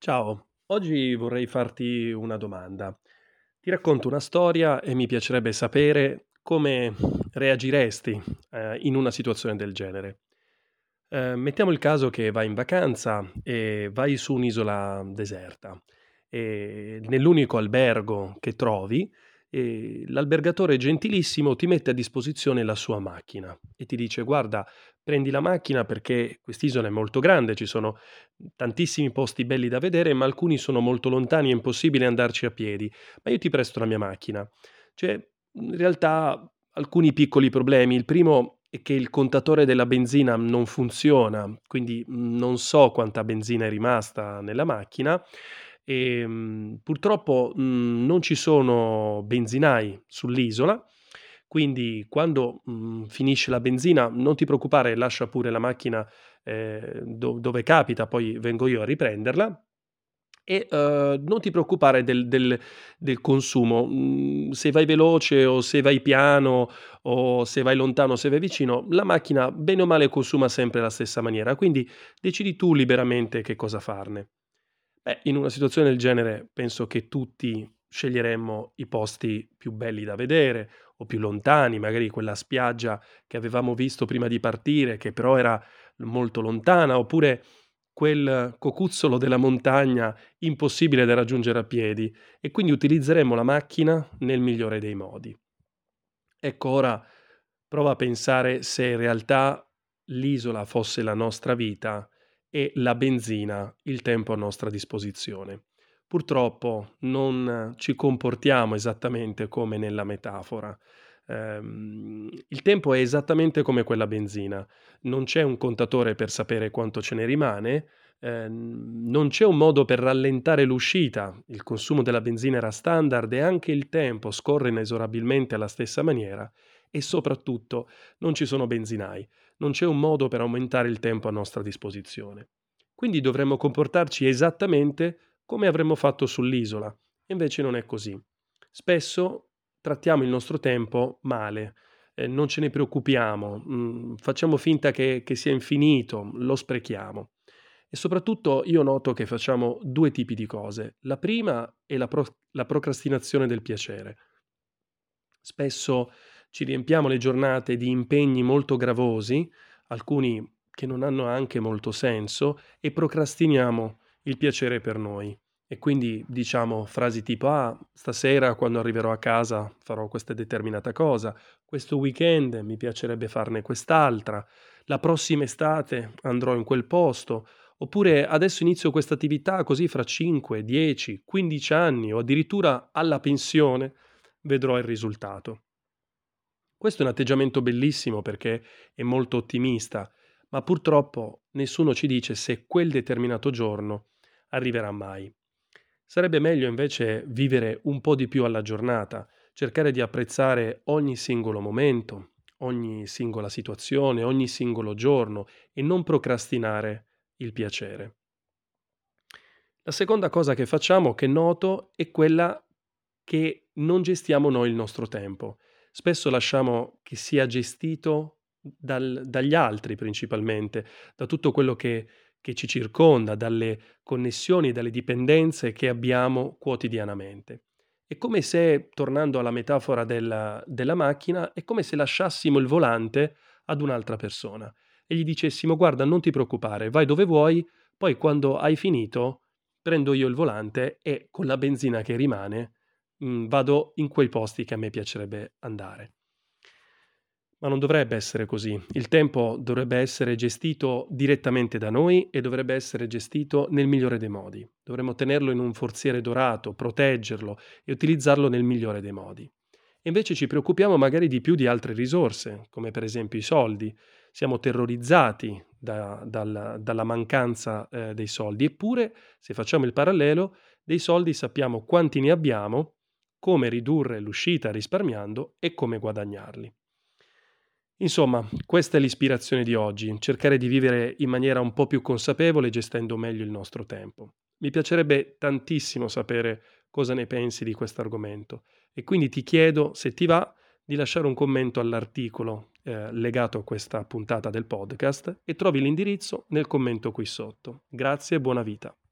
Ciao, oggi vorrei farti una domanda. Ti racconto una storia e mi piacerebbe sapere come reagiresti, eh, in una situazione del genere. Eh, mettiamo il caso che vai in vacanza e vai su un'isola deserta e nell'unico albergo che trovi, eh, l'albergatore gentilissimo ti mette a disposizione la sua macchina e ti dice: Guarda, prendi la macchina perché quest'isola è molto grande, ci sono tantissimi posti belli da vedere, ma alcuni sono molto lontani, è impossibile andarci a piedi. Ma io ti presto la mia macchina. C'è in realtà alcuni piccoli problemi. Il primo è che il contatore della benzina non funziona, quindi non so quanta benzina è rimasta nella macchina e mh, purtroppo mh, non ci sono benzinai sull'isola. Quindi quando mh, finisce la benzina, non ti preoccupare, lascia pure la macchina eh, do- dove capita, poi vengo io a riprenderla. E eh, non ti preoccupare del, del- del consumo, Mm, se vai veloce o se vai piano o se vai lontano o se vai vicino, la macchina bene o male consuma sempre la stessa maniera, quindi decidi tu liberamente che cosa farne. Beh, in una situazione del genere penso che tutti sceglieremmo i posti più belli da vedere o più lontani, magari quella spiaggia che avevamo visto prima di partire, che però era molto lontana, oppure quel cocuzzolo della montagna impossibile da raggiungere a piedi, e quindi utilizzeremmo la macchina nel migliore dei modi. Ecco, ora prova a pensare se in realtà l'isola fosse la nostra vita e la benzina il tempo a nostra disposizione. Purtroppo non ci comportiamo esattamente come nella metafora. Ehm, il tempo è esattamente come quella benzina. Non c'è un contatore per sapere quanto ce ne rimane, ehm, non c'è un modo per rallentare l'uscita. Il consumo della benzina era standard e anche il tempo scorre inesorabilmente alla stessa maniera e soprattutto non ci sono benzinai, non c'è un modo per aumentare il tempo a nostra disposizione. Quindi dovremmo comportarci esattamente come avremmo fatto sull'isola, invece non è così. Spesso trattiamo il nostro tempo male, eh, non ce ne preoccupiamo, mm, facciamo finta che, che sia infinito, lo sprechiamo. E soprattutto io noto che facciamo due tipi di cose. La prima è la, pro- la procrastinazione del piacere. Spesso ci riempiamo le giornate di impegni molto gravosi, alcuni che non hanno anche molto senso, e procrastiniamo il piacere per noi. E quindi diciamo frasi tipo, ah, stasera quando arriverò a casa farò questa determinata cosa, questo weekend mi piacerebbe farne quest'altra, la prossima estate andrò in quel posto, oppure adesso inizio questa attività così fra 5, 10, 15 anni o addirittura alla pensione vedrò il risultato. Questo è un atteggiamento bellissimo perché è molto ottimista, ma purtroppo nessuno ci dice se quel determinato giorno arriverà mai. Sarebbe meglio invece vivere un po' di più alla giornata, cercare di apprezzare ogni singolo momento, ogni singola situazione, ogni singolo giorno e non procrastinare il piacere. La seconda cosa che facciamo, che noto, è quella che non gestiamo noi il nostro tempo. Spesso lasciamo che sia gestito dal- dagli altri principalmente, da tutto quello che, che ci circonda, dalle connessioni, dalle dipendenze che abbiamo quotidianamente. È come se, tornando alla metafora della, della macchina, è come se lasciassimo il volante ad un'altra persona e gli dicessimo guarda non ti preoccupare, vai dove vuoi, poi quando hai finito prendo io il volante e con la benzina che rimane mh, vado in quei posti che a me piacerebbe andare. Ma non dovrebbe essere così. Il tempo dovrebbe essere gestito direttamente da noi e dovrebbe essere gestito nel migliore dei modi. Dovremmo tenerlo in un forziere dorato, proteggerlo e utilizzarlo nel migliore dei modi. Invece ci preoccupiamo magari di più di altre risorse, come per esempio i soldi. Siamo terrorizzati da- dal- dalla mancanza eh, dei soldi, eppure, se facciamo il parallelo, dei soldi sappiamo quanti ne abbiamo, come ridurre l'uscita risparmiando e come guadagnarli. Insomma, questa è l'ispirazione di oggi, cercare di vivere in maniera un po' più consapevole gestendo meglio il nostro tempo. Mi piacerebbe tantissimo sapere cosa ne pensi di questo argomento e quindi ti chiedo, se ti va, di lasciare un commento all'articolo eh, legato a questa puntata del podcast e trovi l'indirizzo nel commento qui sotto. Grazie e buona vita.